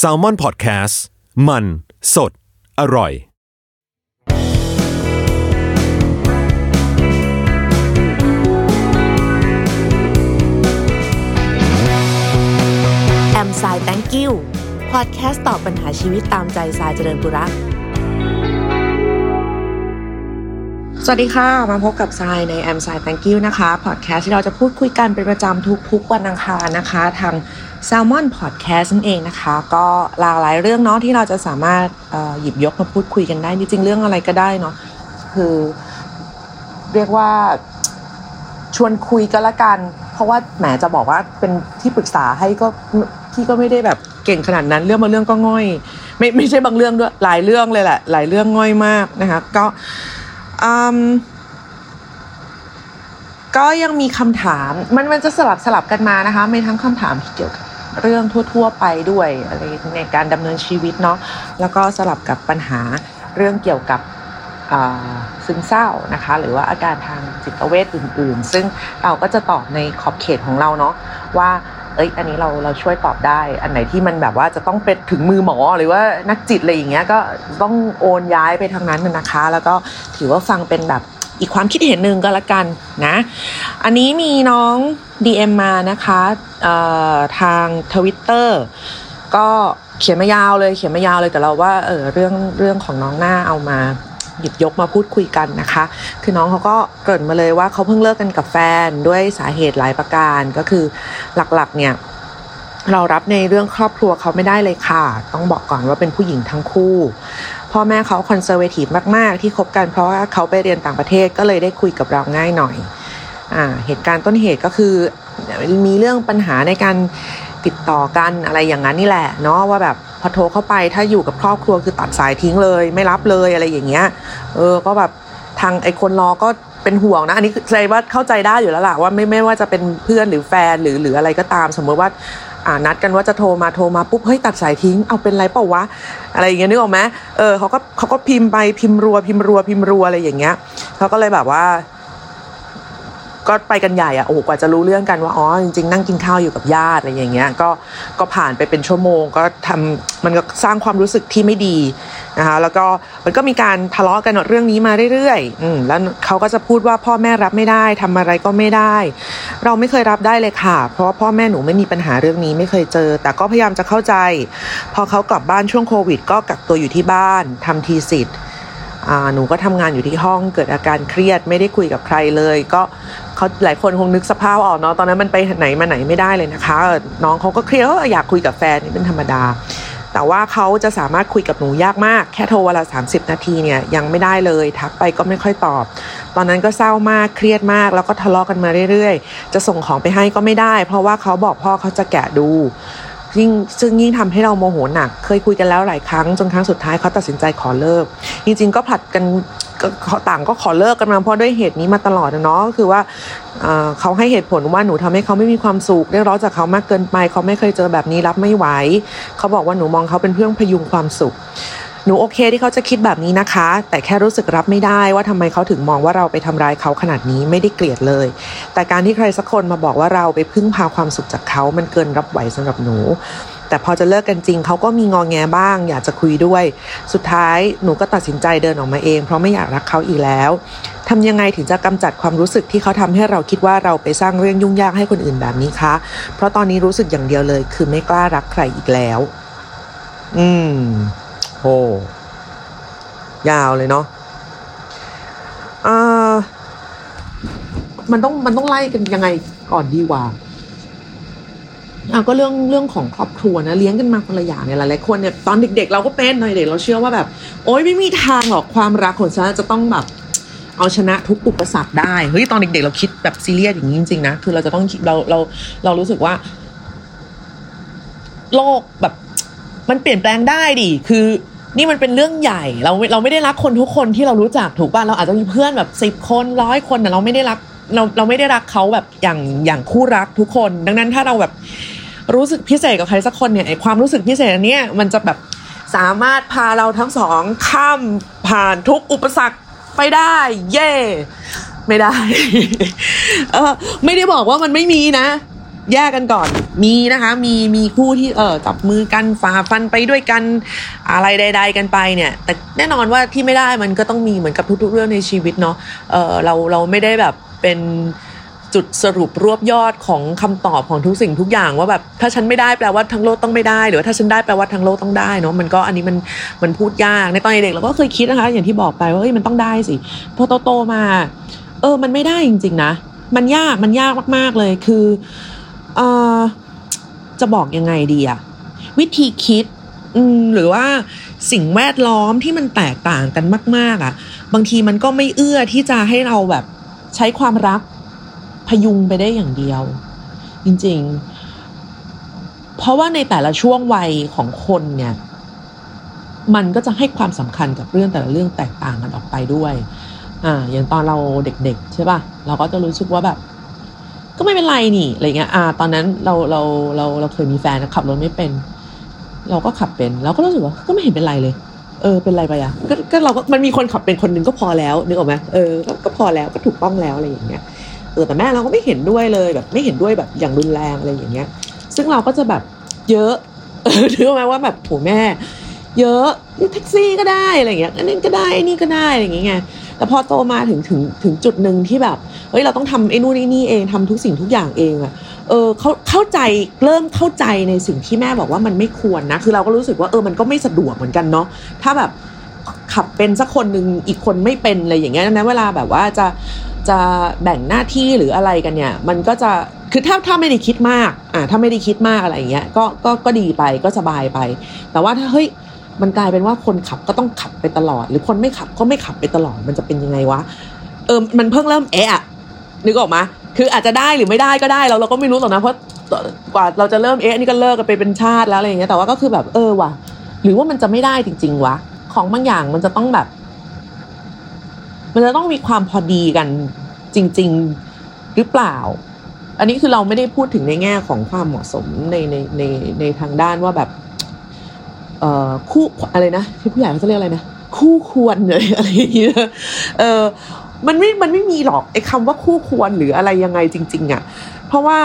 s a l ม o n PODCAST มัน สด อร่อย แอมสาย thank you พอดแคสต์ตอบปัญหาชีวิตตามใจสายเจริญบุรัก สวัสดีค่ะ มาพบกับทรายในแอมสาย thank you นะคะ พอดแคสต์ที่เราจะพูดคุยกันเป็นประจำทุกๆวันอังคารนะคะ ทาง Salmon Podcast นั่นเองนะคะ ก็หลากหลายเรื่องเนาะที่เราจะสามารถหยิบยกมาพูดคุยกันได้ จริงๆ เรื่องอะไรก็ได้เนาะคือ เรียกว่าชวนคุยก็แล้วกัน เพราะว่าแหมจะบอกว่าเป็นที่ปรึกษาให้ก็พี่ก็ไม่ได้แบบเก่งขนาดนั้นเรื่องบางเรื่องก็ง่อย ไม่ไม่ใช่บางเรื่องด้วยหลายเรื่องเลยแหละ หลายเรื่องง่อยมากนะคะ ก็ ก็ยังมีคำถามมันมันจะสลับสลับกันมานะคะมีทั้งคำถามที่เกี่ยวกับเรื่องทั่ว ๆ ไปด้วยอะไรในการดำเนินชีวิตเนาะแล้วก็สลับกับปัญหาเรื่องเกี่ยวกับซึมเศร้านะคะ หรือว่าอาการทางจิตเวชอื่น ๆ ซึ่งเราก็จะตอบในขอบเขตของเราเนาะว่า เอ้ยอันนี้เราเราช่วยตอบได้ อันไหนที่มันแบบว่าจะต้องเป็นถึงมือหมอหรือว่านักจิตอะไรอย่างเงี้ยก็ต้องโอนย้ายไปทางนั้นนะคะ แล้วก็ถือว่าฟังเป็นแบบอีกความคิดเห็นหนึ่งก็แล้วกันนะ อันนี้มีน้อง DM มานะคะทางทวิตเตอร์ก็เขียนมายาวเลยเขียนมายาวเลยแต่เราว่าเออเรื่องเรื่องของน้องหน้าเอามา หยิบยกมาพูดคุยกันนะคะ คือน้องเขาก็เกริ่นมาเลยว่าเขาเพิ่งเลิกกันกับแฟนด้วยสาเหตุหลายประการก็คือหลักๆเนี่ยเรารับในเรื่องครอบครัวเขาไม่ได้เลยค่ะ ต้องบอกก่อนว่าเป็นผู้หญิงทั้งคู่ พ่อแม่เขาคอนเซอร์เวทีฟมาก ๆ ที่คบกันเพราะว่าเขาไปเรียนต่างประเทศก็เลยได้คุยกับเราง่ายหน่อย อ่า เหตุการณ์ต้นเหตุก็คือ มีเรื่องปัญหาในการ ติดต่อกันอะไรอย่างนั้นนี่แหละเนาะว่าแบบพอโทรเข้าไปถ้าอยู่กับครอบครัวคือตัดสายทิ้งเลย ไม่รับเลยอะไรอย่างเงี้ยเออก็แบบทางไอ้คนรอก็เป็นห่วงนะ อันนี้ใจว่าเข้าใจได้อยู่แล้วล่ะว่าไม่ไม่ว่าจะเป็นเพื่อนหรือแฟนหรือหรืออะไรก็ตาม สมมติว่าอ่านัดกันว่าจะโทรมาโทรมาปุ๊บเฮ้ยตัดสายทิ้งเอาเป็นไรเปล่าวะอะไรอย่างเงี้ยนึกออกไหมเออเขาก็เขาก็พิมพ์ไปพิมพ์รัวพิมพ์รัวพิมพ์รัวอะไรอย่างเงี้ยเขาก็เลยแบบว่า ก็ไปกันใหญ่อะโอ้โหกว่าจะรู้เรื่องกันว่าอ๋อจริงๆนั่งกินข้าวอยู่กับญาติอะไรอย่างเงี้ยก็ก็ผ่านไปเป็นชั่วโมง ก็ทำมันก็สร้างความรู้สึกที่ไม่ดีนะคะแล้วก็มันก็มีการทะเลาะกันเรื่องนี้มาเรื่อยๆอืมแล้วเขาก็จะพูดว่าพ่อแม่รับไม่ได้ทำอะไรก็ไม่ได้ เราไม่เคยรับได้เลยค่ะ เพราะว่าพ่อแม่หนูไม่มีปัญหาเรื่องนี้ไม่เคยเจอ แต่ก็พยายามจะเข้าใจ พอเขากลับบ้านช่วงโควิด ก็กักตัวอยู่ที่บ้านทำทีสิทธิ์หนูก็ทำงานอยู่ที่ห้องเกิดอาการเครียดไม่ได้คุยกับใครเลย ก็ เขาหลายคนคงนึกสภาพออกเนาะตอนนั้นมันไปไหนมาไหนไม่ได้เลยนะคะ น้องเขาก็เครียดเขาอยากคุยกับแฟนนี่เป็นธรรมดา แต่ว่าเขาจะสามารถคุยกับหนูยากมาก แค่โทรเวละ30 นาทีเนี่ยยังไม่ได้เลย ทักไปก็ไม่ค่อยตอบ ตอนนั้นก็เศร้ามากเครียดมาก แล้วก็ทะเลาะกันมาเรื่อยๆ จะส่งของไปให้ก็ไม่ได้ เพราะว่าเขาบอกพ่อเขาจะแกะดูยิ่งซึ่งยิ่งทำให้เราโมโหหนัก เคยคุยกันแล้วหลายครั้ง จนครั้งสุดท้ายเขาตัดสินใจขอเลิก จริงๆ ก็ผลัดกัน ต่างก็ขอเลิกกันมาเพราะด้วยเหตุนี้มาตลอดนะเนาะก็คือว่าเอ่อเขาให้เหตุผลว่าหนูทำให้เขาไม่มีความสุขเรียกร้องจากเขามากเกินไป เขาไม่เคยเจอแบบนี้รับไม่ไหวเขาบอกว่าหนูมองเขาเป็นเพื่อนพยุงความสุขหนูโอเคที่เขาจะคิดแบบนี้นะคะ แต่แค่รู้สึกรับไม่ได้ว่าทำไมเขาถึงมองว่าเราไปทำร้ายเขาขนาดนี้ไม่ได้เกลียดเลย แต่การที่ใครสักคนมาบอกว่าเราไปพึ่งพาความสุขจากเขามันเกินรับไหวสำหรับหนู แต่พอจะเลิกกันจริงเขาก็มีงอแงบ้าง อยากจะคุยด้วย สุดท้ายหนูก็ตัดสินใจเดินออกมาเอง เพราะไม่อยากรักเขาอีกแล้วทำยังไงถึงจะกำจัดความรู้สึกที่เขาทำให้เราคิดว่าเราไปสร้างเรื่องยุ่งยากให้คนอื่นแบบนี้คะ เพราะตอนนี้รู้สึกอย่างเดียวเลย คือไม่กล้ารักใครอีกแล้ว อืมโหยาวเลยเนาะอ่ามันต้องมันต้องไล่กันยังไงก่อนดีกว่า อะก็เรื่องเรื่องของครอบครัวนะเลี้ยงกันมาคนละอย่างเนี่ยหลายๆคนเนี่ยตอนเด็กๆ เราก็เป็นตอนเด็กเราเชื่อว่าแบบ โอ๊ยไม่มีทางหรอกความรักของฉันจะต้องแบบเอาชนะทุกอุปสรรคได้เฮ้ยตอนเด็กๆ เราคิดแบบซีเรียสอย่างนี้จริงๆนะคือเราจะต้องเราเราเรารู้สึกว่า โลกแบบมันเปลี่ยนแปลงได้ดิคือนี่มันเป็นเรื่องใหญ่เราเราไม่ได้รักคนทุกคนที่เรารู้จักถูกป่ะเราอาจจะมีเพื่อนแบบสิบคนร้อยคนแต่เราไม่ได้รักเราเราไม่ได้รักเขาแบบอย่างอย่างคู่รักทุกคน ดังนั้นถ้าเราแบบ รู้สึกพิเศษกับใครสักคนเนี่ยไอความรู้สึกพิเศษอันเนี้ยมันจะแบบสามารถพาเราทั้งสองข้ามผ่านทุกอุปสรรคไปได้ เย่ไม่ได้ เออไม่ได้บอกว่ามันไม่มีนะแยกกันก่อน มีนะคะ มีมีคู่ที่เออจับมือกันฝ่าฟันไปด้วยกันอะไรใด ๆ กันไปเนี่ย แต่แน่นอนว่าที่ไม่ได้มันก็ต้องมีเหมือนกับทุกๆเรื่องในชีวิตเนาะเออเราเราไม่ได้แบบเป็น จุดสรุปรวบยอดของคำตอบของทุกสิ่งทุกอย่างว่าแบบถ้าฉันไม่ได้แปลว่าทั้งโลกต้องไม่ได้ หรือว่าถ้าฉันได้แปลว่าทั้งโลกต้องได้เนาะมันก็อันนี้มันมันพูดยากในตอนเด็กเราก็เคยคิดนะคะ อย่างที่บอกไปว่าเฮ้ยมันต้องได้สิพอโตๆมา เออมันไม่ได้จริง ๆ นะ มันยากมันยากมากๆเลยคือเออจะบอกยังไงดีอะวิธีคิดหรือว่าสิ่งแวดล้อมที่มันแตกต่างกันมาก ๆอะ่ะ บางทีมันก็ไม่เอื้อที่จะให้เราแบบใช้ความรัก ยุงไปได้อย่างเดียว จริงๆ เพราะว่าในแต่ละช่วงวัยของคนเนี่ยมันก็จะให้ความสำคัญกับเรื่องแต่ละเรื่องแตกต่างกันออกไปด้วยอ่าอย่างตอนเราเด็กๆใช่ป่ะเราก็จะรู้สึกว่าแบบ ก็ไม่เป็นไรนี่อะไรเงี้ยอ่า ตอนนั้นเราเราเราเราเคยมีแฟนขับรถไม่เป็น เราก็ขับเป็นเราก็รู้สึกว่าก็ไม่เห็นเป็นไรเลย เออ เป็นไรไปอะก็ก็เราก็มันมีคนขับเป็นคนหนึ่งก็พอแล้วนึกออกไหมเออก็ก็พอแล้วก็ถูกต้องแล้วอะไรอย่างเงี้ย เออแต่แม่เราก็ไม่เห็นด้วยเลยแบบไม่เห็นด้วยแบบอย่างรุนแรงอะไรอย่างเงี้ย ซึ่งเราก็จะแบบเยอะถือไหมว่าแบบโหแม่ เยอะแท็กซี่ก็ได้อะไรเงี้ยอันนี้ก็ได้อันนี้ก็ได้อะไรอย่างเงี้ยแต่พอโตมาถึงถึงถึงจุดหนึ่งที่แบบเฮ้ยเราต้องทำไอ้นู่นไอ้นี่เองทำทุกสิ่งทุกอย่างเองอะเออเขาเข้าใจเริ่มเข้าใจในสิ่งที่แม่บอกว่ามันไม่ควรนะ คือเราก็รู้สึกว่าเออมันก็ไม่สะดวกเหมือนกันเนาะถ้าแบบ ขับเป็นสักคนหนึ่งอีกคนไม่เป็นอะไรอย่างเงี้ยนะเวลาแบบว่าจะจะแบ่งหน้าที่หรืออะไรกันเนี่ย มันก็จะคือถ้าถ้าไม่ได้คิดมากอ่าถ้าไม่ได้คิดมากอะไรอย่างเงี้ยก็ก็ก็ดีไปก็สบายไป แต่ว่าถ้าเฮ้ยมันกลายเป็นว่าคนขับก็ต้องขับไปตลอด หรือคนไม่ขับก็ไม่ขับไปตลอดมันจะเป็นยังไงวะเออมันเพิ่งเริ่มเอะอะนึกออกมาคืออาจจะได้หรือไม่ได้ก็ได้เราเราก็ไม่รู้หรอกนะเพราะกว่าเราจะเริ่มเอ๊ะนี่ก็เลิกกันไปเป็นชาติแล้วอะไรอย่างเงี้ยแต่ว่าก็คือแบบเออว่ะหรือว่ามันจะไม่ได้จริง ๆวะ ของบางอย่างมันจะต้องแบบ มันจะต้องมีความพอดีกันจริง ๆหรือเปล่า อันนี้คือเราไม่ได้พูดถึงในแง่ของความเหมาะสมในในในในทางด้านว่าแบบ เอ่อคู่อะไรนะที่ผู้ใหญ่เขาจะเรียกอะไรนะคู่ควรเลยอะไรอย่างเงี้ยเออมันไม่ มันไม่มีหรอกไอ้คำว่าคู่ควรหรืออะไรยังไงจริง ๆอะ่ะ เพราะว่า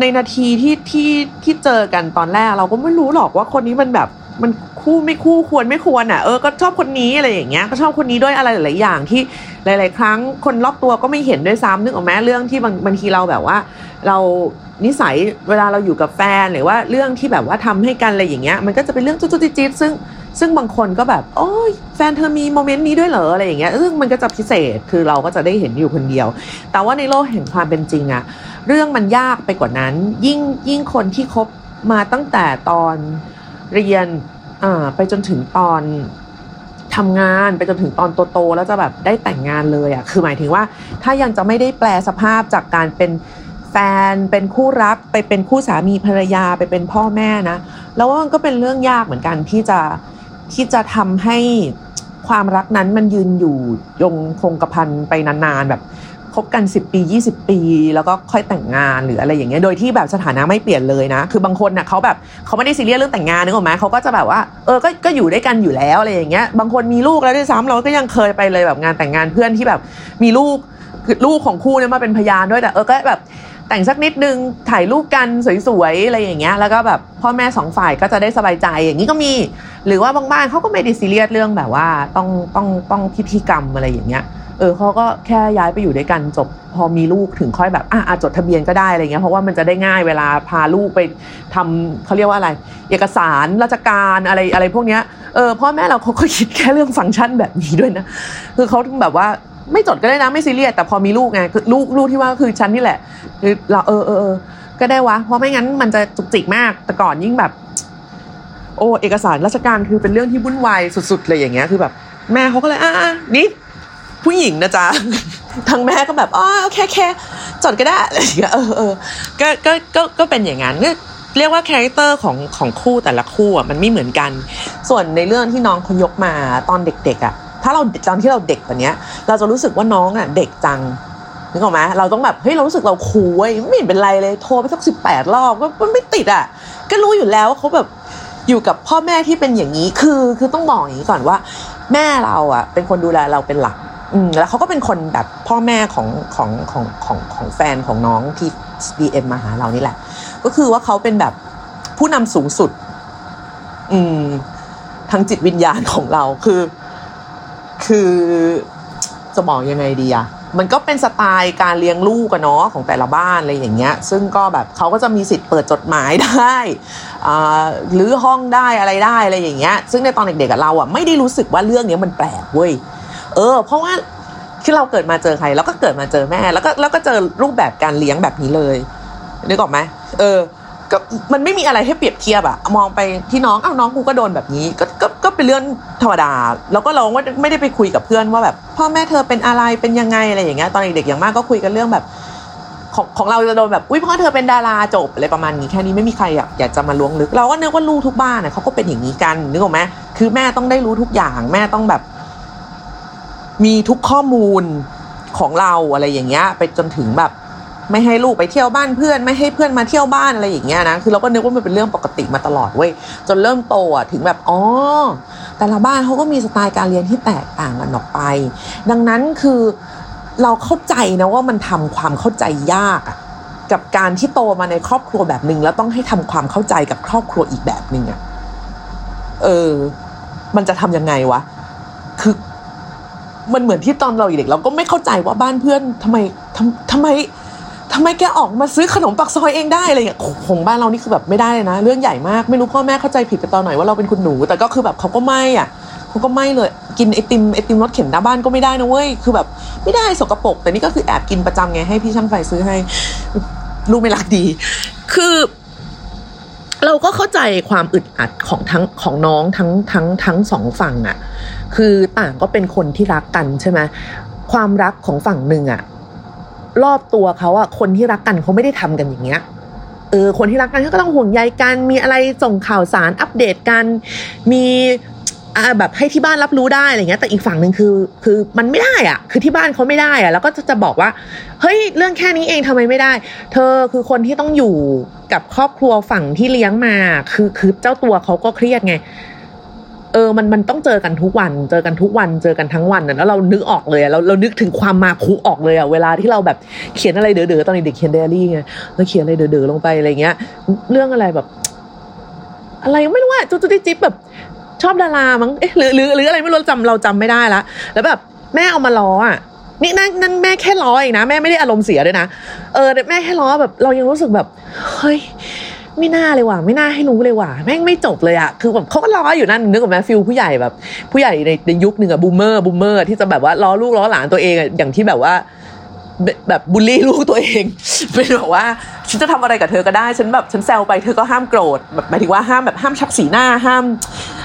ในนาทีที่ที่ที่เจอกันตอนแรกเราก็ไม่รู้หรอกว่าคนนี้มันแบบ มันคู่ไม่คู่ควรไม่ควรอะเออก็ชอบคนนี้อะไรอย่างเงี้ยก็ชอบคนนี้ด้วยอะไรหลาย ๆ อย่างที่หลาย ๆ ครั้งคนรอบตัวก็ไม่เห็นด้วยซ้ำนึกออกไหมเรื่องที่บางบางทีเราแบบว่า เรานิสัยเวลาเราอยู่กับแฟนหรือว่าเรื่องที่แบบว่าทำให้กันอะไรอย่างเงี้ยมันก็จะเป็นเรื่องจุ๊จุจิ๊ดซึ่งซึ่งบางคนก็แบบ โอ้ยแฟนเธอมีโมเมนต์นี้ด้วยเหรออะไรอย่างเงี้ยซึ่งมันก็จะพิเศษคือเราก็จะได้เห็นอยู่คนเดียว แต่ว่าในโลกแห่งความเป็นจริงอะเรื่องมันยากไปกว่านั้น ยิ่งยิ่งคนที่คบมาตั้งแต่ตอน เรียนอ่าไปจนถึงตอนทำงานไปจนถึงตอนโตๆแล้วจะแบบได้แต่งงานเลยอะ่ะคือหมายถึงว่าถ้ายังจะไม่ได้แปลสภาพจากการเป็นแฟนเป็นคู่รักไปเป็นคู่สามีภรรยาไปเป็นพ่อแม่นะแล้วว่ามันก็เป็นเรื่องยากเหมือนกันที่จะที่จะทำให้ความรักนั้นมันยืนอยู่ยงคงกระพันไปนานๆแบบ คบกัน 10 ปี 20 ปี แล้วก็ค่อยแต่งงานหรืออะไรอย่างเงี้ยโดยที่แบบสถานะไม่เปลี่ยนเลยนะ คือบางคนน่ะเขาแบบเขาไม่ได้ซีเรียสเรื่องแต่งงานนึกออกไหมเขาก็จะแบบว่าเออก็ก็อยู่ด้วยกันอยู่แล้วอะไรอย่างเงี้ยบางคนมีลูกแล้วด้วยซ้ำเราก็ยังเคยไปเลยแบบงานแต่งงานเพื่อนที่แบบมีลูกลูกของคู่เนี่ยมาเป็นพยานด้วยแต่เออก็แบบแต่งสักนิดนึงถ่ายรูปกันสวยๆอะไรอย่างเงี้ยแล้วก็แบบพ่อแม่สองฝ่ายก็จะได้สบายใจอย่างนี้ก็มี หรือว่าบางบ้านเขาก็ไม่ได้ซีเรียสเรื่องแบบว่าต้องต้องต้องพิธีกรรมอะไรอย่างเงี้ย ออเขาก็แค่ย้ายไปอยู่ด้วยกันจบพอมีลูกถึงค่อยแบบอะจดทะเบียนก็ได้อะไรเงี้ยเพราะว่ามันจะได้ง่ายเวลาพาลูกไปทำเขาเรียกว่าอะไร เอกสารราชการอะไรอะไรพวกเนี้ยเออพ่อแม่เราเขาก็คิดแค่เรื่องฟังก์ชันแบบนี้ด้วยนะคือเขาแบบว่าไม่จดก็ได้นะไม่ซีเรียสแต่พอมีลูกไงคือลูกลูกที่ว่าคือฉันนี่แหละคือเราเออเออก็ได้วะเพราะไม่งั้นมันจะจุกจิกมาก แต่ก่อนยิ่งแบบ โอ้เอกสารราชการคือเป็นเรื่องที่วุ่นวายสุด ๆ เลยอย่างเงี้ยคือแบบ แม่เขาก็เลยอะนี่ ผู้หญิงนะจ๊ะทางแม่ก็แบบอ๋อแค่แค่จดก็ได้อะไรอย่างเงี้ยเออเออก็ก็ก็ก็เป็นอย่างนั้นเรียกว่า character ของของคู่แต่ละคู่อะมันไม่เหมือนกัน ส่วนในเรื่องที่น้องเขายกมาตอนเด็กๆอะถ้าเราตอนที่เราเด็กกว่านี้เราจะรู้สึกว่าน้องอะเด็กจังนึกออกไหมเราต้องแบบเฮ้ยเรารู้สึกเรา cool ไม่เห็นเป็นไรเลยโทรไปสักสิบแปดรอบก็มันไม่ติดอะ ก็รู้อยู่แล้วว่าเขาแบบอยู่กับพ่อแม่ที่เป็นอย่างนี้คือคือต้องบอกอย่างนี้ก่อนว่า แม่เราอะเป็นคนดูแลเราเป็นหลัก อืมแล้วเขาก็เป็นคนแบบพ่อแม่ของของของของของแฟนของน้องที่ DM มาหาเรานี่แหละ ก็คือว่าเขาเป็นแบบผู้นำสูงสุด อืมทางจิตวิญญาณของเราคือ คือจะบอกยังไงดีอะมันก็เป็นสไตล์การเลี้ยงลูกกันเนาะของแต่ละบ้านอะไรอย่างเงี้ย ซึ่งก็แบบเขาก็จะมีสิทธิ์เปิดจดหมายได้อ่าหรือห้องได้อะไรได้อะไรอย่างเงี้ย ซึ่งในตอนเด็กๆกับเราอะไม่ได้รู้สึกว่าเรื่องนี้มันแปลกเว้ย เออ เพราะว่าคือเราเกิดมาเจอใคร แล้วก็เกิดมาเจอแม่ แล้วก็แล้วก็เจอรูปแบบการเลี้ยงแบบนี้เลยนึกออกไหมเออก็มันไม่มีอะไรให้เปรียบเทียบอะมองไปที่น้องเอ้าน้องกูก็โดนแบบนี้ก็ก็ก็เป็นเรื่องธรรมดา แล้วก็เราว่าไม่ได้ไปคุยกับเพื่อนว่าแบบพ่อแม่เธอเป็นอะไรเป็นยังไงอะไรอย่างเงี้ยตอนเด็กๆอย่างมากก็คุยกันเรื่องแบบ ของของเราจะโดนแบบอุ้ยพ่อเธอเป็นดาราจบอะไรประมาณนี้แค่นี้ไม่มีใครอยากอยากจะมาล้วงลึก เราก็นึกว่าลูกทุกบ้านเนี่ยเขาก็เป็นอย่างนี้กันนึกออกไหมคือแม่ต้องได้รู้ทุกอย่างแม่ต้องแบบ มีทุกข้อมูลของเราอะไรอย่างเงี้ย ไปจนถึงแบบ ไม่ให้ลูกไปเที่ยวบ้านเพื่อน ไม่ให้เพื่อนมาเที่ยวบ้านอะไรอย่างเงี้ยนะคือเราก็นึกว่ามันเป็นเรื่องปกติมาตลอดเว้ยจนเริ่มโตอะถึงแบบอ๋อแต่ละบ้านเขาก็มีสไตล์การเรียนที่แตกต่างกันออกไป ดังนั้นคือเราเข้าใจนะว่ามันทำความเข้าใจยากอะกับการที่โตมาในครอบครัวแบบหนึ่งแล้วต้องให้ทำความเข้าใจกับครอบครัวอีกแบบหนึ่งอะเออ มันจะทำยังไงวะ คือ มันเหมือนที่ตอนเราเด็กเราก็ไม่เข้าใจว่าบ้านเพื่อนทำไมทำทำไมทำไมแกออกมาซื้อขนมปักซอยเองได้อะไรอย่างเงี้ยของบ้านเรานี่คือแบบไม่ได้เลยนะ เรื่องใหญ่มากไม่รู้พ่อแม่เข้าใจผิดไปตอนไหนว่าเราเป็นคุณหนู แต่ก็คือแบบเขาก็ไม่อะเขาก็ไม่เลยกินไอติมไอติมรถเข็นหน้าบ้านก็ไม่ได้นะเว้ยคือแบบไม่ได้สกปรกแต่นี่ก็คือแอบกินประจำไงให้พี่ช่างไฟซื้อให้ลูกไม่รักดี คือ เราก็เข้าใจความอึดอัดของทั้งของน้องทั้งทั้งทั้งสองฝั่งอะ่ะ คือต่างก็เป็นคนที่รักกันใช่ไหมความรักของฝั่งหนึ่งอะ่ะรอบตัวเขาอะคนที่รักกันเขาไม่ได้ทำกันอย่างเงี้ยเออคนที่รักกันเขาก็ต้องห่วงใยกันมีอะไรส่งข่าวสารอัปเดตกัน มี แบบให้ที่บ้านรับรู้ได้อะไรเงี้ยแต่อีกฝั่งหนึ่งคือคือมันไม่ได้อะคือที่บ้านเขาไม่ได้อะแล้วก็จะจะบอกว่าเฮ้ยเรื่องแค่นี้เองทำไมไม่ได้ เธอคือคนที่ต้องอยู่กับครอบครัวฝั่งที่เลี้ยงมา คือคือเจ้าตัวเขาก็เครียดไงเออ มัน มันต้องเจอกันทุกวัน เจอกันทุกวัน เจอกันทั้งวันนะแล้วเรานึกออกเลยเรา เรานึกถึงความมาคุออกเลยอะเวลาที่เราแบบเขียนอะไรเด๋อๆ ตอนเด็กเขียนไดอารี่ไงแล้วเขียนอะไรเด๋อๆ ลงไปอะไรเงี้ย เรื่องอะไรแบบ อะไรไม่รู้ว่าจุ๊จิ๊จิ๊บแบบ ชอบดารามั้งเอ๊ะหรือหรือหรืออะไรไม่รู้จำเราจำไม่ได้ละแล้วแบบแม่เอามาล้ออะนี่นั่นนั่นแม่แค่ล้อเองนะแม่ไม่ได้อารมณ์เสียด้วยนะเออแม่แค่ล้อแบบเรายังรู้สึกแบบเฮ้ยไม่น่าเลยว่ะไม่น่าให้รู้เลยว่ะแม่งไม่จบเลยอะคือแบบเขาก็ล้ออยู่นั่นนึกออกไหม feel ผู้ใหญ่แบบ ผู้ใหญ่ในในยุคหนึ่งอะ boomer boomer ที่จะแบบว่าล้อลูกล้อหลานตัวเองอะอย่างที่แบบว่า แบบบูลลี่ลูกตัวเองเป็นแบบว่าฉันจะทำอะไรกับเธอก็ได้ ฉันแบบฉันแซวไปเธอก็ห้ามโกรธแบบหมายถึงว่าห้ามแบบห้ามชักสีหน้าห้าม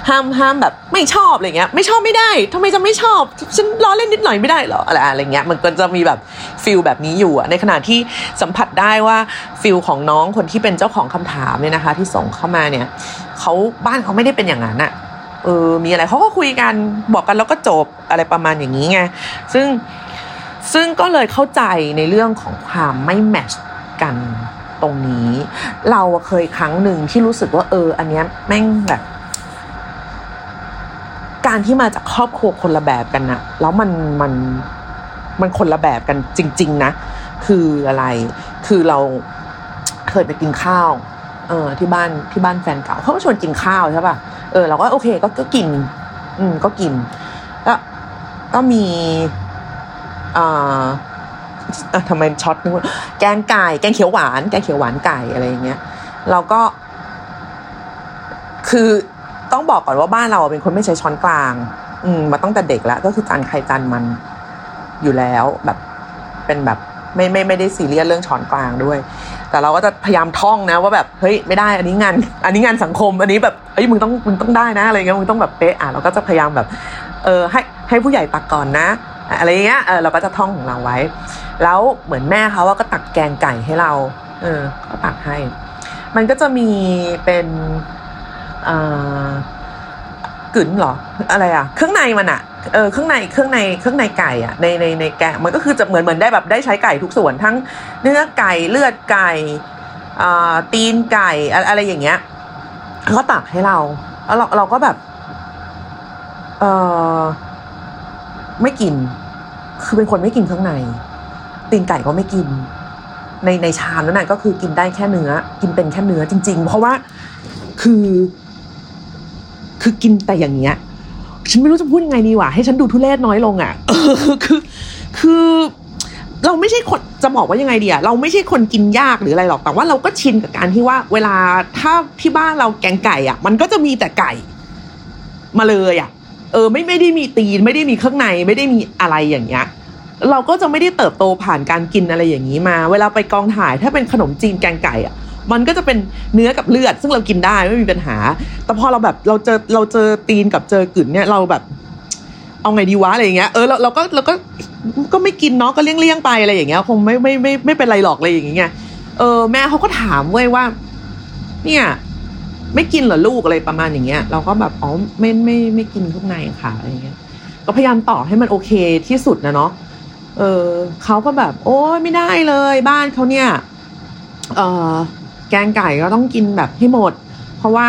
ห้ามห้ามแบบไม่ชอบอะไรเงี้ย ไม่ชอบไม่ได้ทำไมจะไม่ชอบ ฉันล้อเล่นนิดหน่อยไม่ได้เหรออะไรอะไรเงี้ยมันก็จะมีแบบ feel แบบนี้อยู่ในขณะที่สัมผัสได้ว่า feel ของน้องคนที่เป็นเจ้าของคำถามเนี่ยนะคะ ที่ส่งเข้ามาเนี่ยเขาบ้านเขาไม่ได้เป็นอย่างนั้นอะเออมีอะไรเขาก็คุยกันบอกกันแล้วก็จบอะไรประมาณอย่างนี้ไงซึ่ง ซึ่งก็เลยเข้าใจในเรื่องของความไม่แมชกันตรงนี้ เราเคยครั้งหนึ่งที่รู้สึกว่าเออ อันเนี้ยแม่งแบบ การที่มาจากครอบครัวคนละแบบกันนะแล้วมันมันมันคนละแบบกันจริง ๆ นะ คืออะไร คือเราเคยไปกินข้าว เออที่บ้านที่บ้านแฟนเก่าเขาก็ชวนกินข้าวใช่ป่ะเออเราก็โอเคก็ก็กิน อืมก็กินแล้วก็มี อ่าทำไมช็อตนึกว่าแกงไก่ แกงเขียวหวาน แกงเขียวหวานไก่อะไรอย่างเงี้ยเราก็ คือต้องบอกก่อนว่าบ้านเราเป็นคนไม่ใช้ช้อนกลาง อืมมาตั้งแต่เด็กแล้วก็คือจานใครจานมันอยู่แล้วแบบเป็นแบบไม่ไม่ไม่ได้ซีเรียสเรื่องช้อนกลางด้วย แต่เราก็จะพยายามท่องนะ ว่าแบบเฮ้ยไม่ได้อันนี้งาน อันนี้งานสังคม อันนี้แบบเฮ้ยมึงต้องมึงต้องได้นะอะไรเงี้ยมึงต้องแบบเป๊ะอะเราก็จะพยายามแบบ เออให้ให้ผู้ใหญ่ตักก่อนนะ อะไรเงี้ยเออเราก็จะท่องของเราไว้ แล้วเหมือนแม่เขาว่าก็ตักแกงไก่ให้เรา เออก็ตักให้ มันก็จะมีเป็นอ่ากึ๋นหรออะไรอะเครื่องในมันอะเออเครื่องในเครื่องในเครื่องในไก่อะในในในแกงมันก็คือจะเหมือนเหมือนได้แบบได้ใช้ไก่ทุกส่วนทั้งเนื้อไก่เลือดไก่อ่าตีนไก่อะไรอย่างเงี้ยเขาตักให้เราแล้วเราเราก็แบบ เออ ไม่กิน คือเป็นคนไม่กินเครื่องใน ตีนไก่ก็ไม่กิน ในในชามนั้นน่ะก็คือกินได้แค่เนื้อ กินเป็นแค่เนื้อจริง ๆ เพราะว่าคือ คือกินแต่อย่างเงี้ย ฉันไม่รู้จะพูดยังไงดีว่ะให้ฉันดูทุเรศน้อยลงอะคือคือเราไม่ใช่คนจะบอกว่ายังไงเดีอะเราไม่ใช่คนกินยากหรืออะไรหรอกแต่ว่าเราก็ชินกับการที่ว่า เวลาถ้าที่บ้านเราแกงไก่อะมันก็จะมีแต่ไก่ มาเลยอะ เออไม่ไม่ได้มีตีนไม่ได้มีเครื่องในไม่ได้มีอะไรอย่างเงี้ยเราก็จะไม่ได้เติบโตผ่านการกินอะไรอย่างนี้มา เวลาไปกองถ่ายถ้าเป็นขนมจีนแกงไก่อะมันก็จะเป็นเนื้อกับเลือด ซึ่งเรากินได้ไม่มีปัญหา แต่พอเราแบบเราเจอเราเจอตีนกับเจอกึ่นเนี่ยเราแบบ เอาไงดีวะอะไรอย่างเงี้ยเออเราเราก็เราก็ก็ไม่กินเนาะก็เลี่ยงเลี่ยงไปอะไรอย่างเงี้ยคงไม่ไม่ไม่ไม่เป็นไรหรอกอะไรอย่างเงี้ยเออแม่เขาก็ถามเว้ยว่า เนี่ย ไม่กินเหรอลูกอะไรประมาณอย่างเงี้ย เราก็แบบอ๋อไม่ไม่ไม่กินข้างในค่ะอะไรเงี้ย ก็พยายามตอบให้มันโอเคที่สุดนะเนาะเออเขาก็แบบ โอ้ยไม่ได้เลย บ้านเขาเนี่ยเออแกงไก่ก็ต้องกินแบบให้หมด เพราะว่า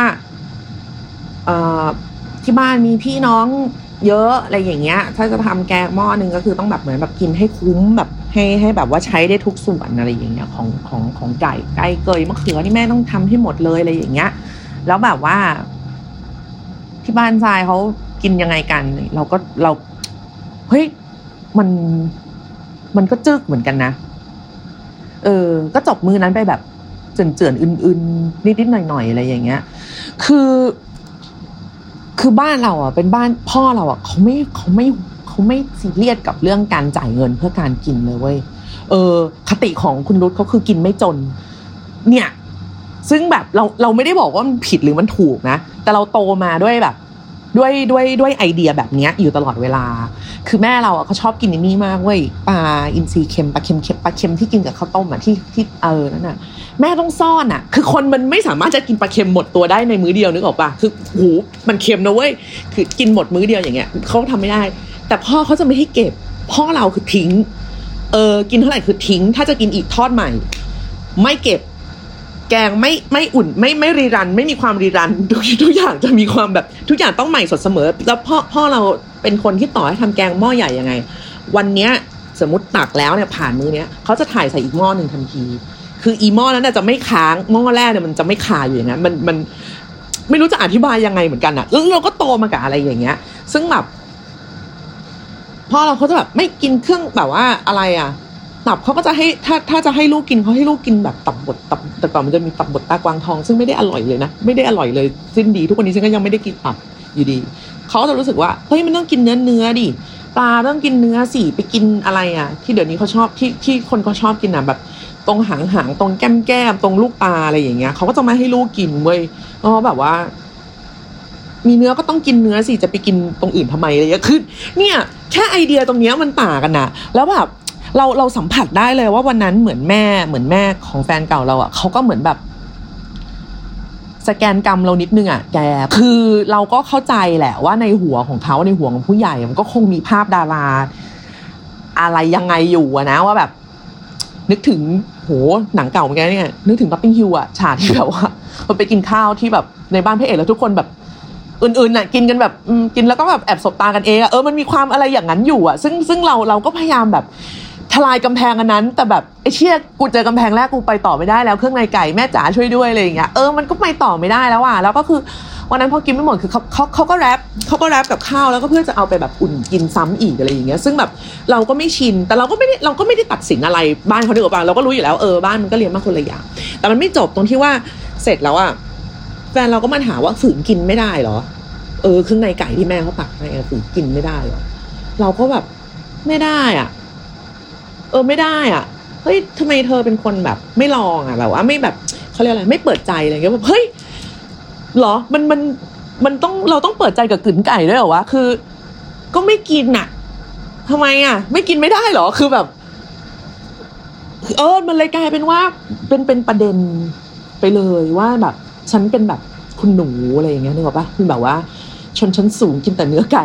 เออที่บ้านมีพี่น้องเยอะอะไรอย่างเงี้ย ถ้าจะทำแกงหม้อหนึ่งก็คือต้องแบบเหมือนแบบกินให้คุ้มแบบให้ให้แบบว่าใช้ได้ทุกส่วนอะไรอย่างเงี้ยของของของไก่ไก่เกยมะเขือนี่แม่ต้องทำให้หมดเลยอะไรอย่างเงี้ย แล้วแบบว่า ที่บ้านทรายเขากินยังไงกัน เราก็เราเฮ้ยมันมันก็จึกเหมือนกันนะ เออ ก็จบมือนั้นไปแบบเจือนๆอื่นๆนิดๆหน่อยๆอะไรอย่างเงี้ย คือ คือบ้านเราอะ เป็นบ้านพ่อเราอะเขาไม่เขาไม่เขาไม่ซีเรียสกับเรื่องการจ่ายเงินเพื่อการกินเลยเว้ยเออ คติของคุณรุตเขาคือกินไม่จน เนี่ย ซึ่งแบบเราเราไม่ได้บอกว่ามันผิดหรือมันถูกนะ แต่เราโตมาด้วยแบบด้วยด้วยด้วยไอเดียแบบนี้อยู่ตลอดเวลา คือแม่เราอะเขาชอบกินนี่มากเว้ยปลาอินทรีเค็มปลาเค็มเค็มปลาเค็มที่กินกับข้าวต้มอะที่ที่เออนั่นน่ะแม่ต้องซ่อนอะ คือคนมันไม่สามารถจะกินปลาเค็มหมดตัวได้ในมื้อเดียวนึกออกปะคือหูมันเค็มนะเว้ยคือกินหมดมื้อเดียวอย่างเงี้ยเขาทำไม่ได้ แต่พ่อเขาจะไม่ให้เก็บ พ่อเราคือทิ้ง เออกินเท่าไหร่คือทิ้ง ถ้าจะกินอีกทอดใหม่ ไม่เก็บ แกงไม่ไม่อุ่นไม่ไม่รีรัน ไม่มีความรีรันทุกทุกอย่างจะมีความแบบทุกอย่างต้องใหม่สดเสมอ แล้วพ่อพ่อเราเป็นคนที่ต่อให้ทำแกงหม้อใหญ่ยังไง วันเนี้ยสมมติตักแล้วเนี่ยผ่านมือเนี้ยเขาจะถ่ายใส่อีกหม้อหนึ่งทันที คืออีหม้อนั้นจะไม่ค้างหม้อแรกเนี่ยมันจะไม่คาอยู่อย่างนั้นมันมันไม่รู้จะอธิบายยังไงเหมือนกันอะแล้วเราก็โตมากับอะไรอย่างเงี้ย ซึ่งแบบพ่อเราเขาจะแบบไม่กินเครื่องแบบว่าอะไรอะ ตับเขาก็จะให้ถ้าถ้าจะให้ลูกกินเขาให้ลูกกินแบบตับบดตับแต่ก่อนมันจะมีตับบดตากวางทอง ซึ่งไม่ได้อร่อยเลยนะ ไม่ได้อร่อยเลยสิ้นดี ทุกวันนี้ฉันก็ยังไม่ได้กินตับอยู่ดีเขาจะรู้สึกว่าเฮ้ยมันต้องกินเนื้อเนื้อดิปลาต้องกินเนื้อสิไปกินอะไรอะ ที่เดี๋ยวนี้เขาชอบที่ที่คนเขาชอบกินอะแบบตรงหางหางตรงแก้มแก้มตรงลูกตาอะไรอย่างเงี้ยเขาก็จะไม่ให้ลูกกินเว้ยเพราะแบบว่า มีเนื้อก็ต้องกินเนื้อสิจะไปกินตรงอื่นทำไมอะไรเงี้ยคือเนี่ย แค่ไอเดียตรงเนี้ยมันต่างกันนะแล้วแบบ เราเราสัมผัสได้เลยว่าวันนั้นเหมือนแม่เหมือนแม่ของแฟนเก่าเราอะเขาก็เหมือนแบบสแกนกรรมเรานิดนึงอะแกคือเราก็เข้าใจแหละว่าในหัวของเขาในหัวของผู้ใหญ่มันก็คงมีภาพดารา อะไรยังไงอยู่ะนะว่าแบบ นึกถึงโหหนังเก่าเหมือนกันเนี่ยนึกถึง Notting Hill อะฉากที่แบบว่ามันไปกินข้าวที่แบบในบ้านพระเอกแล้วทุกคนแบบอื่นๆน่ะกินกันแบบกินแล้วก็แบบแอบสบตากันเองอะเออมันมีความอะไรอย่างนั้นอยู่อะซึ่งซึ่งเราเราก็พยายามแบบ ทลายกำแพงอันนั้น แต่แบบไอ้เชี่ยกูเจอกำแพงแรกกูไปต่อไม่ได้แล้วเครื่องในไก่แม่จ๋าช่วยด้วยอะไรอย่างเงี้ยเออมันก็ไปต่อไม่ได้แล้วอะแล้วก็คือวันนั้นพอกินไม่หมดคือเขาเขาเขาก็แรปเขาก็แรปกับข้าวแล้วก็เพื่อจะเอาไปแบบอุ่นกินซ้ำอีกอะไรอย่างเงี้ยซึ่งแบบเราก็ไม่ชินแต่เราก็ไม่ได้เราก็ไม่ได้ตัดสินอะไรบ้านเขาดีกว่าเราก็รู้อยู่แล้วเออบ้านมันก็เลี้ยงมาคนละอย่างแต่มันไม่จบตรงที่ว่าเสร็จแล้วอะแฟนเราก็มาถามว่าฝืนกินไม่ได้เหรอ เออเครื่องในไก่ที่แม่เขาตักให้อะฝืนกินไม่ได้เหรอเราก็แบบไม่ได้อะ เออไม่ได้อะเฮ้ยทำไมเธอเป็นคนแบบ ไม่ลองอะแบบว่าไม่แบบเขาเรียกอะไรไม่เปิดใจอะไรเงี้ยแบบเฮ้ยหรอมันมันมันต้องเราต้องเปิดใจกับกลืนไก่ด้วยเหรอวะคือ ก็ไม่กินน่ะทำไมอะ ไม่กินไม่ได้หรอคือแบบ เออมันเลยกลายเป็นว่า เป็นเป็นประเด็นไปเลยว่าแบบ ฉันเป็นแบบคุณหนูอะไรอย่างเงี้ยนึกออกปะคือแบบว่า ชนชั้นสูงกินแต่เนื้อไก่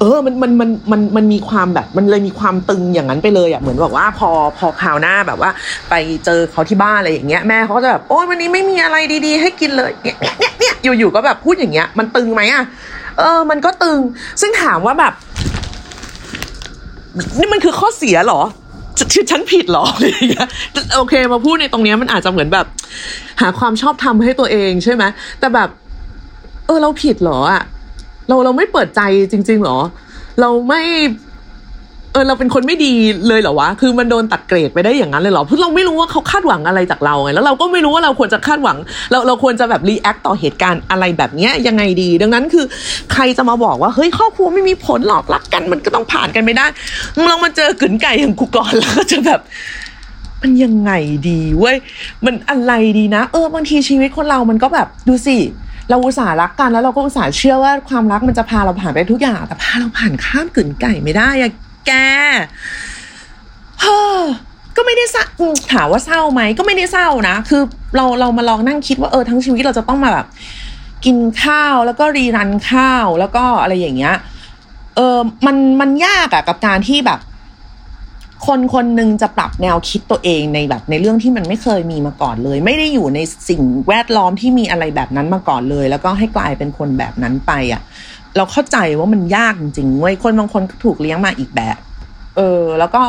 เออมันมันมันมันมันมีความแบบมันเลยมีความตึงอย่างนั้นไปเลยอะเหมือนแบบว่าพอพอคราวหน้าแบบว่า ไปเจอเขาที่บ้านอะไรอย่างเงี้ยแม่เขาจะแบบโอ้ยวันนี้ไม่มีอะไรดีๆ ให้กินเลยเนี่ยเนี่ยเนี่ยอยู่ๆก็แบบพูดอย่างเงี้ย มันตึงไหมอะเออ มันก็ตึง ซึ่งถามว่าแบบ นี่มันคือข้อเสียเหรอฉันฉันผิดเหรออะไรอย่างเงี้ยโอเค มาพูดในตรงเนี้ยมันอาจจะเหมือนแบบ หาความชอบธรรมให้ตัวเองใช่ไหมแต่แบบ เออเราผิดเหรออะ เราเราไม่เปิดใจจริง ๆ หรอ เราไม่ เออเราเป็นคนไม่ดีเลยเหรอวะ คือมันโดนตัดเกรดไปได้อย่างนั้นเลยเหรอเพราะเราไม่รู้ว่าเขาคาดหวังอะไรจากเราไงแล้วเราก็ไม่รู้ว่าเราควรจะคาดหวัง เราเราควรจะแบบ react ต่อเหตุการณ์อะไรแบบเนี้ยยังไงดี ดังนั้นคือ ใครจะมาบอกว่าเฮ้ยครอบครัวไม่มีผลหรอกรักกัน มันก็ต้องผ่านกันไม่ได้เรามาเจอกึ๋นไก่อย่างกูก่อนแล้วก็จะแบบมันยังไงดีเว้ย มันอะไรดีนะ เออบางทีชีวิตคนเรามันก็แบบดูสิ เราอุตส่าห์รักกันแล้วเราก็อุตส่าห์เชื่อว่าความรักมันจะพาเราผ่านไปทุกอย่าง แต่พาเราผ่านข้ามกึ๋นไก่ไม่ได้อะแกเฮ้อก็ไม่ได้ถามว่าเศร้าไหมก็ไม่ได้เศร้านะ คือเราเรามาลองนั่งคิดว่าเออทั้งชีวิตเราจะต้องมาแบบ กินข้าวแล้วก็รีรันข้าวแล้วก็อะไรอย่างเงี้ย เออมันมันยากอะกับการที่แบบ คนคนหนึ่งจะปรับแนวคิดตัวเองในแบบในเรื่องที่มันไม่เคยมีมาก่อนเลย ไม่ได้อยู่ในสิ่งแวดล้อมที่มีอะไรแบบนั้นมาก่อนเลย แล้วก็ให้กลายเป็นคนแบบนั้นไปอะ่ะ เราเข้าใจว่ามันยากจริงๆเว้ยคนบางคนก็ถูกเลี้ยงมาอีกแบบ เออ แล้วก็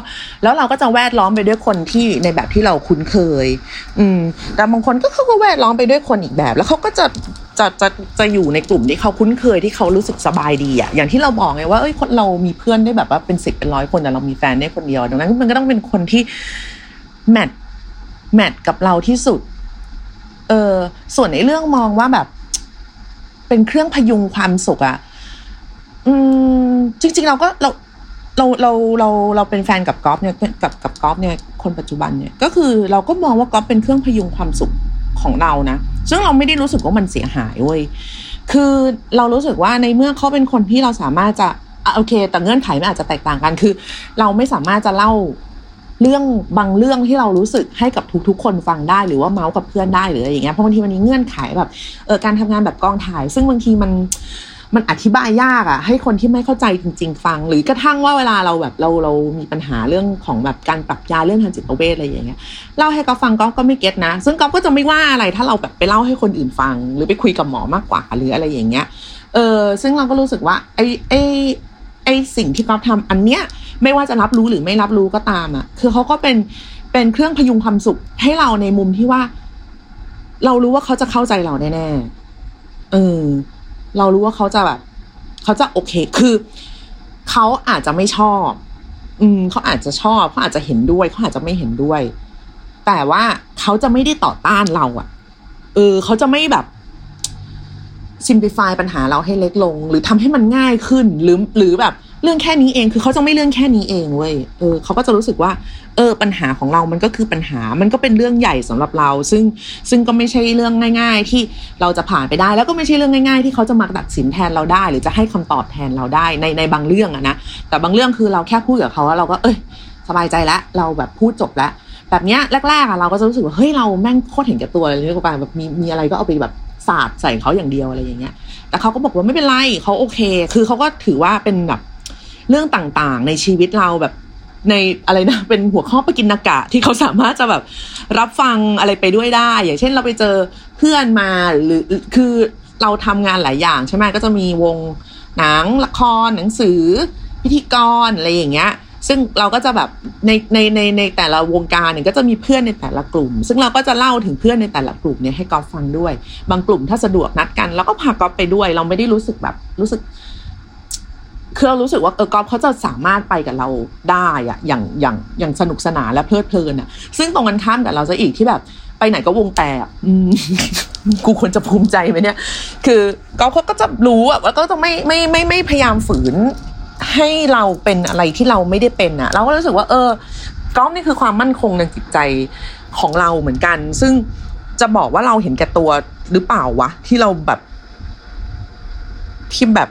แล้วเราก็จะแวดล้อมไปด้วยคนที่ในแบบที่เราคุ้นเคย อืม แต่บางคนก็เขาก็แวดล้อมไปด้วยคนอีกแบบ แล้วเขาก็จะจะจะจะอยู่ในกลุ่มที่เขาคุ้นเคยที่เขารู้สึกสบายดีอะอย่างที่เราบอกไงว่าเอ้ยคนเรามีเพื่อนได้แบบว่าเป็นสิบเป็นร้อยคนแต่เรามีแฟนได้คนเดียวดังนั้นมันก็ต้องเป็นคนที่แมทแมทกับเราที่สุด เออ ส่วนในเรื่องมองว่าแบบ เป็นเครื่องพยุงความสุขอะอืมจริง ๆ เราก็เรา เราเราเราเราเป็นแฟนกับกอล์ฟเนี่ยกับกับกอล์ฟเนี่ยคนปัจจุบันเนี่ยก็คือเราก็มองว่ากอล์ฟเป็นเครื่องพยุงความสุขของเรานะซึ่งเราไม่ได้รู้สึกว่ามันเสียหายเว้ยคือเรารู้สึกว่าในเมื่อเขาเป็นคนที่เราสามารถจะโอเค แต่เงื่อนไขมันอาจจะแตกต่างกันคือ เราไม่สามารถจะเล่าเรื่องบางเรื่องที่เรารู้สึกให้กับทุกๆ คนฟังได้หรือว่าเมาส์กับเพื่อนได้หรืออะไรอย่างเงี้ยเพราะบางทีมันมีเงื่อนไขแบบเออการทำงานแบบกองถ่าย ซึ่งบางทีมัน มันอธิบายยากอะให้คนที่ไม่เข้าใจจริง ๆ ฟัง หรือกระทั่งว่าเวลาเราแบบเราเรามีปัญหาเรื่องของแบบการปรับยาเรื่องทางจิตเวชอะไรอย่างเงี้ยเล่าให้เขาฟังก็ก็ไม่เก็ตนะ ซึ่งก็ก็จะไม่ว่าอะไรถ้าเราแบบไปเล่าให้คนอื่นฟัง หรือไปคุยกับหมอมากกว่าหรืออะไรอย่างเงี้ยเออซึ่งเราก็รู้สึกว่าไอ้ไอ้ไอ้สิ่งที่ก๊อฟทำอันเนี้ยไม่ว่าจะรับรู้หรือไม่รับรู้ก็ตามอะ่ะคือเขาก็เป็นเป็นเครื่องพยุงความสุขให้เราในมุมที่ว่า เรารู้ว่าเขาจะเข้าใจเราแน่ๆเออ เรารู้ว่าเขาจะแบบเขาจะโอเค คือเขาอาจจะไม่ชอบ อืมเขาอาจจะชอบเขาอาจจะเห็นด้วยเขาอาจจะไม่เห็นด้วย แต่ว่าเขาจะไม่ได้ต่อต้านเราอะ่ะเออเขาจะไม่แบบซิมพลิฟายปัญหาเราให้เล็กลง หรือทำให้มันง่ายขึ้นหรือหรือแบบ เรื่องแค่นี้เองคือเขาจะไม่เรื่องแค่นี้เองเว้ยเออเขาก็จะรู้สึกว่า เออ ปัญหาของเรามันก็คือปัญหามันก็เป็นเรื่องใหญ่สำหรับเรา ซึ่งซึ่งก็ไม่ใช่เรื่องง่าย ๆ ที่เราจะผ่านไปได้ แล้วก็ไม่ใช่เรื่องง่าย ๆ ที่เขาจะมาตัดสินแทนเราได้ หรือจะให้คำตอบแทนเราได้ในในบางเรื่องอะนะแต่บางเรื่องคือเราแค่พูดกับเขาแล้วเราก็เอ้ยสบายใจแล้วเราแบบพูดจบแล้วแบบเนี้ยแรกๆอะเราก็จะรู้สึกว่าเฮ้ยเราแม่งโคตรเห็นแก่ตัวเลยนี่ก็ไปแบบมีมีอะไรก็เอาไปแบบสาดใส่เขาอย่างเดียวอะไรอย่างเงี้ย แต่เขาก็บอกว่าไม่เป็นไรเขาโอเค คือเขาก็ถือว่าเป็นแบบ เรื่องต่างๆ ในชีวิตเราแบบในอะไรนะเป็นหัวข้อปกินนากะที่เขาสามารถจะแบบรับฟังอะไรไปด้วยได้ อย่างเช่นเราไปเจอเพื่อนมาหรือคือเราทำงานหลายอย่างใช่ไหมก็จะมีวงหนังละครหนังสือ พิธีกรอะไรอย่างเงี้ย ซึ่งเราก็จะแบบในในในในแต่ละวงการเนี่ยก็จะมีเพื่อนในแต่ละกลุ่ม ซึ่งเราก็จะเล่าถึงเพื่อนในแต่ละกลุ่มเนี่ยให้กอฟฟังด้วย บางกลุ่มถ้าสะดวกนัดกันเราก็พากอฟไปด้วย เราไม่ได้รู้สึกแบบรู้สึก คือเรารู้สึกว่าเออกอล์ฟเขาจะสามารถไปกับเราได้อะอย่างอย่างอย่างสนุกสนานและเพลิดเพลินอะซึ่งตรงกันข้ามกับเราจะอีกที่แบบไปไหนก็วงแตกกูควรจะภูมิใจไหมเนี่ย คือกอล์ฟเขาก็จะรู้อะว่าก็จะไม่ไม่ไม่ไม่พยายามฝืนให้เราเป็นอะไรที่เราไม่ได้เป็นอะเราก็รู้สึกว่า เออกอล์ฟนี่คือความมั่นคงในจิตใจของเราเหมือนกัน ซึ่งจะบอกว่าเราเห็นแก่ตัวหรือเปล่าวะที่เราแบบที่แบบ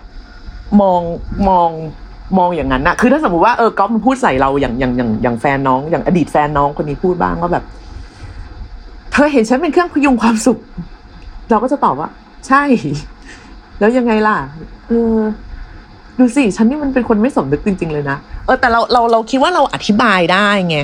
มองมองมองอย่างนั้นนะคือถ้าสมมติว่าเออก๊อฟมันพูดใส่เราอย่างอย่างอย่างอย่างแฟนน้อง อย่างอดีตแฟนน้องคนนี้พูดบ้างว่าแบบ เธอเห็นฉันเป็นเครื่องพยุงความสุข เราก็จะตอบว่า ใช่ แล้วยังไงล่ะ เออ ดูสิฉันนี่มันเป็นคนไม่สมนึกจริง ๆ เลยนะเออแต่เราเราเราคิดว่าเราอธิบายได้ไง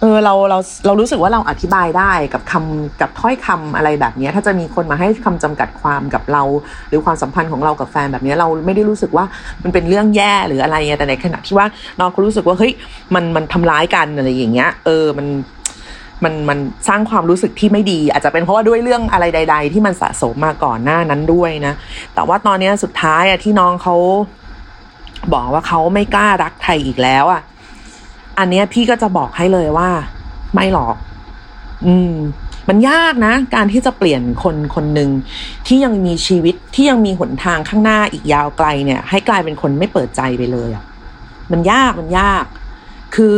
เออเราเราเรารู้สึกว่าเราอธิบายได้กับคำกับถ้อยคำอะไรแบบนี้ถ้าจะมีคนมาให้คำจำกัดความกับเรา หรือความสัมพันธ์ของเรากับแฟนแบบนี้เราไม่ได้รู้สึกว่ามันเป็นเรื่องแย่หรืออะไรแต่ในขณะที่ว่าน้องเขารู้สึกว่าเฮ้ยมันมันทำร้ายกันอะไรอย่างเงี้ย เออมันมันมันสร้างความรู้สึกที่ไม่ดี อาจจะเป็นเพราะว่าด้วยเรื่องอะไรใด ๆ ที่มันสะสมมาก่อนหน้านั้นด้วยนะ แต่ว่าตอนนี้สุดท้ายอะที่น้องเขาบอกว่าเขาไม่กล้ารักใครอีกแล้วอะ อันเนี้ยพี่ก็จะบอกให้เลยว่า ไม่หรอก อืม มันยากนะ การที่จะเปลี่ยนคนคนหนึ่งที่ยังมีชีวิตที่ยังมีหนทางข้างหน้าอีกยาวไกลเนี่ย ให้กลายเป็นคนไม่เปิดใจไปเลยอะ่ะมันยากมันยาก คือ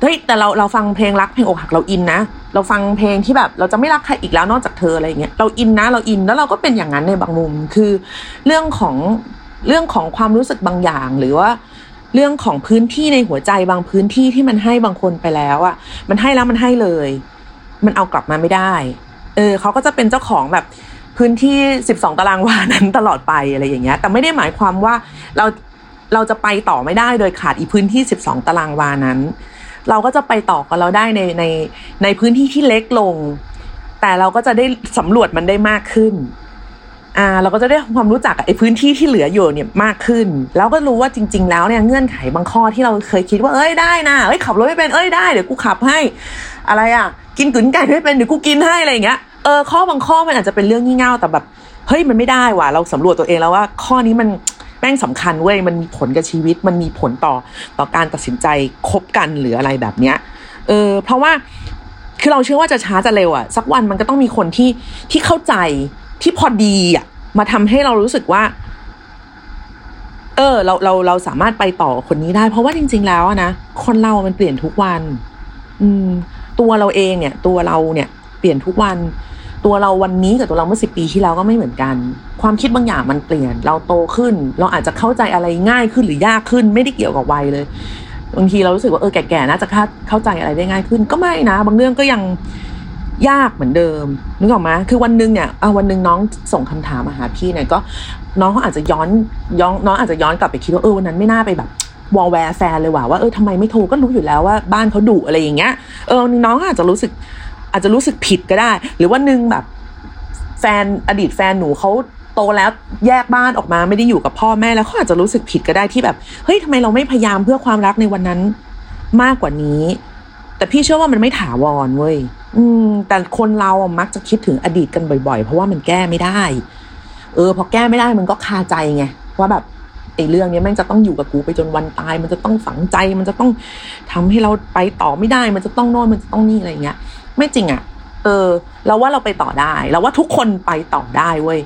เฮ้ยแต่เราเราฟังเพลงรักเพลงอกหักเราอินนะเราฟังเพลงที่แบบเราจะไม่รักใครอีกแล้วนอกจากเธออะไรเงี้ยเราอินนะเราอินแล้วเราก็เป็นอย่างนั้นในบางมุมคือ เรื่องของเรื่องของความรู้สึกบางอย่างหรือว่า เรื่องของพื้นที่ในหัวใจบางพื้นที่ที่มันให้บางคนไปแล้วอะมันให้แล้วมันให้เลย มันเอากลับมาไม่ได้ เออเขาก็จะเป็นเจ้าของแบบพื้นที่สิบสองตารางวานั้นตลอดไปอะไรอย่างเงี้ย แต่ไม่ได้หมายความว่าเราเราจะไปต่อไม่ได้โดยขาดอีพื้นที่สิบสองตารางวานั้น เราก็จะไปต่อกับเราได้ในในในพื้นที่ที่เล็กลง แต่เราก็จะได้สำรวจมันได้มากขึ้น อ่าเราก็จะได้ความรู้จักไอ้พื้นที่ที่เหลืออยู่เนี่ยมากขึ้น แล้วก็รู้ว่าจริง ๆ แล้วเนี่ยเงื่อนไขบางข้อที่เราเคยคิดว่าเอ้ยได้นะเอ้ยขับรถไม่เป็นเอ้ยได้เดี๋ยวกูขับให้ อะไรอะ กินกึ๋นไก่ไม่เป็นเดี๋ยวกูกินให้อะไรอย่างเงี้ยเออข้อบางข้อมันอาจจะเป็นเรื่องงี่เง่าแต่แบบเฮ้ยมันไม่ได้ว่ะเราสำรวจตัวเองแล้วว่าข้อนี้มันแม่งสำคัญเว้ยมันมีผลกับชีวิตมันมีผลต่อต่อการตัดสินใจคบกันหรืออะไรแบบเนี้ยเออเพราะว่าคือเราเชื่อว่าจะช้าจะเร็วอะสักวันมันก็ต้องมีคนที่ที่เข้าใจ ที่พอดีอะมาทำให้เรารู้สึกว่า เออ เราเราเราสามารถไปต่อคนนี้ได้ เพราะว่าจริง ๆ แล้วนะคนเรา มันเปลี่ยนทุกวัน อืม ตัวเราเองเนี่ย ตัวเราเนี่ย เปลี่ยนทุกวัน ตัวเราวันนี้กับตัวเราเมื่อสิบปีที่แล้วก็ไม่เหมือนกัน ความคิดบางอย่างมันเปลี่ยน เราโตขึ้น เราอาจจะเข้าใจอะไรง่ายขึ้นหรือยากขึ้น ไม่ได้เกี่ยวกับวัยเลยบางทีเรารู้สึกว่าเออแก่ๆน่าจะเข้าใจอะไรได้ง่ายขึ้น ก็ไม่นะ บางเรื่องก็ยัง ยากเหมือนเดิมนึกออกไหมคือวันหนึ่งเนี่ยวันหนึ่งน้องส่งคำถามมาหาพี่เนี่ยก็น้องเขาอาจจะย้อนย้อนน้องอาจจะย้อนกลับไปคิดว่าเออวันนั้นไม่น่าไปแบบวอลแวร์แฟนเลยว่าว่าเออทำไมไม่โทรก็รู้อยู่แล้วว่าบ้านเขาดุอะไรอย่างเงี้ยเออน้องอาจจะรู้สึก อาจจะรู้สึกผิดก็ได้ หรือว่านึงแบบแฟนอดีตแฟนหนูเขาโตแล้วแยกบ้านออกมาไม่ได้อยู่กับพ่อแม่แล้วเขาอาจจะรู้สึกผิดก็ได้ที่แบบเฮ้ยทำไมเราไม่พยายามเพื่อความรักในวันนั้นมากกว่านี้ แต่พี่เชื่อว่ามันไม่ถาวรเว้ยอืม แต่คนเราอะมักจะคิดถึงอดีตกันบ่อยๆ เพราะว่ามันแก้ไม่ได้ เออ พอแก้ไม่ได้มันก็คาใจไงว่าแบบไอ้เรื่องนี้แม่งจะต้องอยู่กับกูไปจนวันตาย มันจะต้องฝังใจ มันจะต้องทำให้เราไปต่อไม่ได้ มันจะต้องโน่นมันจะต้องนี่อะไรเงี้ย ไม่จริงอะ่ะ เออ เราว่าเราไปต่อได้ เราว่าทุกคนไปต่อได้เว้ย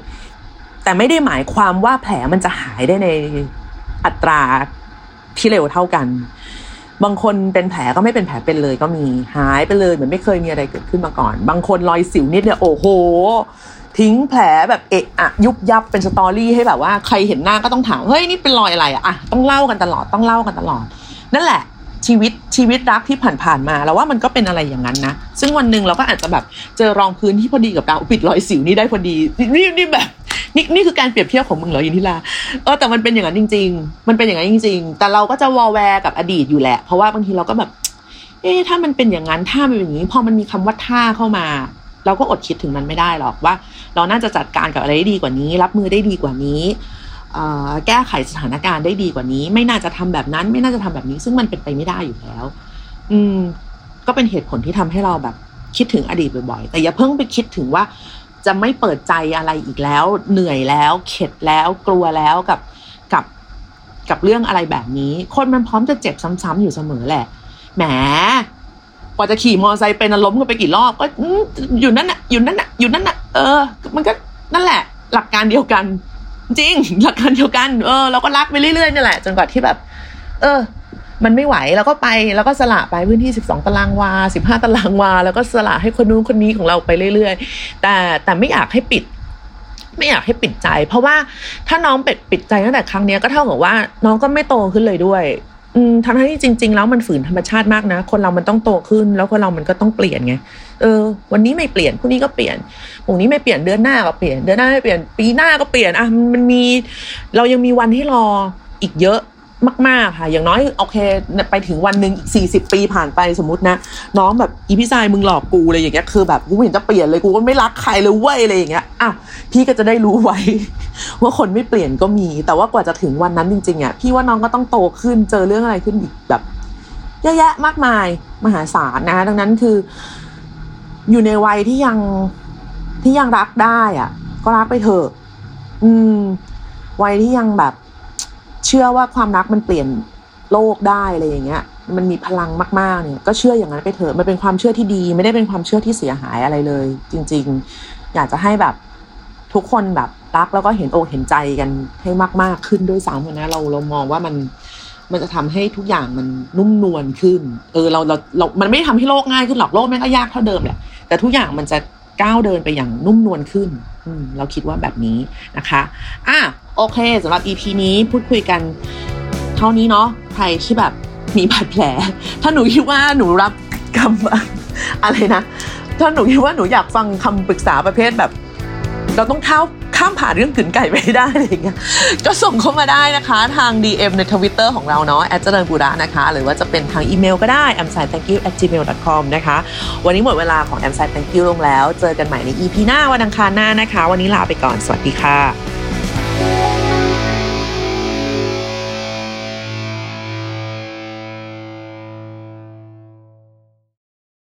แต่ไม่ได้หมายความว่าแผลมันจะหายได้ในอัตราที่เร็วเท่ากัน บางคนเป็นแผลก็ไม่เป็นแผลเป็นเลยก็มีหายไปเลยเหมือนไม่เคยมีอะไรเกิดขึ้นมาก่อน บางคนรอยสิวนิดเนี่ยโอ้โห ทิ้งแผลแบบเอะอะยุบยับเป็น story ให้แบบว่าใครเห็นหน้าก็ต้องถามเฮ้ยนี่เป็นรอยอะไรอะต้องเล่ากันตลอดต้องเล่ากันตลอด นั่นแหละชีวิตชีวิตรักที่ผ่านๆมาแล้วว่ามันก็เป็นอะไรอย่างนั้นนะ ซึ่งวันหนึ่งเราก็อาจจะแบบเจอรองพื้นที่พอดีกับเราปิดรอยสิวนี่ได้พอดีนี่นี่แบบ นี่นี่คือการเปรียบเทียบของมึงเหรอยินทิลาเออแต่มันเป็นอย่างนั้นจริง ๆ มันเป็นอย่างนั้นจริง ๆ แต่เราก็จะวอลแวร์กับอดีตอยู่แหละ เพราะว่าบางทีเราก็แบบ เอ๊ะถ้ามันเป็นอย่างนั้นถ้ามันเป็นอย่างนี้ พอมันมีคำว่าถ้าเข้ามา เราก็อดคิดถึงมันไม่ได้หรอกว่า เราน่าจะจัดการกับอะไรได้ดีกว่านี้ รับมือได้ดีกว่านี้แก้ไขสถานการณ์ได้ดีกว่านี้ ไม่น่าจะทำแบบนั้น ไม่น่าจะทำแบบนี้ ซึ่งมันเป็นไปไม่ได้อยู่แล้ว อืม ก็เป็นเหตุผลที่ทำให้เราแบบคิดถึงอดีตบ่อยๆ แต่อย่าเพิ่งไปคิดถึงว่า จะไม่เปิดใจอะไรอีกแล้ว เหนื่อยแล้วเข็ดแล้วกลัวแล้วกับกับกับเรื่องอะไรแบบนี้ คนมันพร้อมจะเจ็บซ้ำๆอยู่เสมอแหละแหมกว่าจะขี่มอเตอร์ไซค์เป็นล้มกันไปกี่รอบก็อยู่นั่นน่ะอยู่นั่นน่ะอยู่นั่นน่ะเออ มันก็นั่นแหละ หลักการเดียวกัน จริง หลักการเดียวกัน เออเราก็รักไปเรื่อยๆนี่แหละ จนกว่าที่แบบ เออ มันไม่ไหวแล้วก็ไปแล้วก็สละไปพื้นที่ 12 ตารางวา 15 ตารางวา แล้วก็สละให้คนนู้นคนนี้ของเราไปเรื่อยๆ แต่แต่ไม่อยากให้ปิด ไม่อยากให้ปิดใจ เพราะว่าถ้าน้องปิดปิดใจตั้งแต่ครั้งนี้ก็เท่ากับว่าน้องก็ไม่โตขึ้นเลยด้วยทั้งที่จริง ๆ แล้วมันฝืนธรรมชาติมากนะ คนเรามันต้องโตขึ้น แล้วคนเรามันก็ต้องเปลี่ยนไง เออ วันนี้ไม่เปลี่ยนพรุ่งนี้ก็เปลี่ยนพรุ่งนี้ไม่เปลี่ยนเดือนหน้าก็เปลี่ยนเดือนหน้าไม่เปลี่ยนปีหน้าก็เปลี่ยนอะมันมี เรายังมีวันให้รออีกเยอะ มากๆค่ะ อย่างน้อยโอเค ไปถึงวันหนึ่งอีกสี่สิบปีผ่านไปสมมตินะ น้องแบบอีพี่ชายมึงหลอกกูอะไรอย่างเงี้ยคือแบบกูเห็นจะเปลี่ยนเลยกูก็ไม่รักใครเลยเว้ยอะไรอย่างเงี้ยอะพี่ก็จะได้รู้ไว้ ว่าคนไม่เปลี่ยนก็มี แต่ว่ากว่าจะถึงวันนั้นจริงๆอะพี่ว่าน้องก็ต้องโตขึ้นเจอเรื่องอะไรขึ้นอีกแบบเยอะแยะมากมายมหาศาลนะคะดังนั้นคือ อยู่ในวัยที่ยังที่ยังรักได้อะ ก็รักไปเถอะอืม วัยที่ยังแบบ เชื่อว่าความรักมันเปลี่ยนโลกได้อะไรอย่างเงี้ย มันมีพลังมากๆเนี่ย ก็เชื่ออย่างนั้นไปเถอะมันเป็นความเชื่อที่ดี ไม่ได้เป็นความเชื่อที่เสียหายอะไรเลย จริง ๆ อยากจะให้แบบทุกคนแบบรักแล้วก็เห็นอกเห็นใจกันให้มาก ๆ ขึ้นด้วยซ้ำนะเราเรามองว่ามันมันจะทำให้ทุกอย่างมันนุ่มนวลขึ้น เออเราเราเรา มันไม่ทำให้โลกง่ายขึ้นหรอกโลกแม่งก็ยากเท่าเดิมแหละ แต่ทุกอย่างมันจะก้าวเดินไปอย่างนุ่มนวลขึ้น อืเราคิดว่าแบบนี้นะคะ อะ โอเคสำหรับ EP นี้พูดคุยกันเท่านี้เนาะใครที่แบบมีบาดแผล ถ้าหนูคิดว่าหนูรับคำอะไรนะ ถ้าหนูคิดว่าหนูอยากฟังคำปรึกษาประเภทแบบ เราต้องข้าข้ามผ่านเรื่องกลืนไก่ไปได้อะไรอย่างเงี้ยก็ส่งเข้ามาได้นะคะทาง DM ในทวิตเตอร์ของเราเนาะแอดเจริญบุระนะคะ หรือว่าจะเป็นทางอีเมลก็ได้ a m s i t h a n k y o u gmail com นะคะ วันนี้หมดเวลาของ a m s i t Thank you ลงแล้ว เจอกันใหม่ใน EP หน้าวันอังคารหน้านะคะ วันนี้ลาไปก่อนสวัสดีค่ะ Thank you.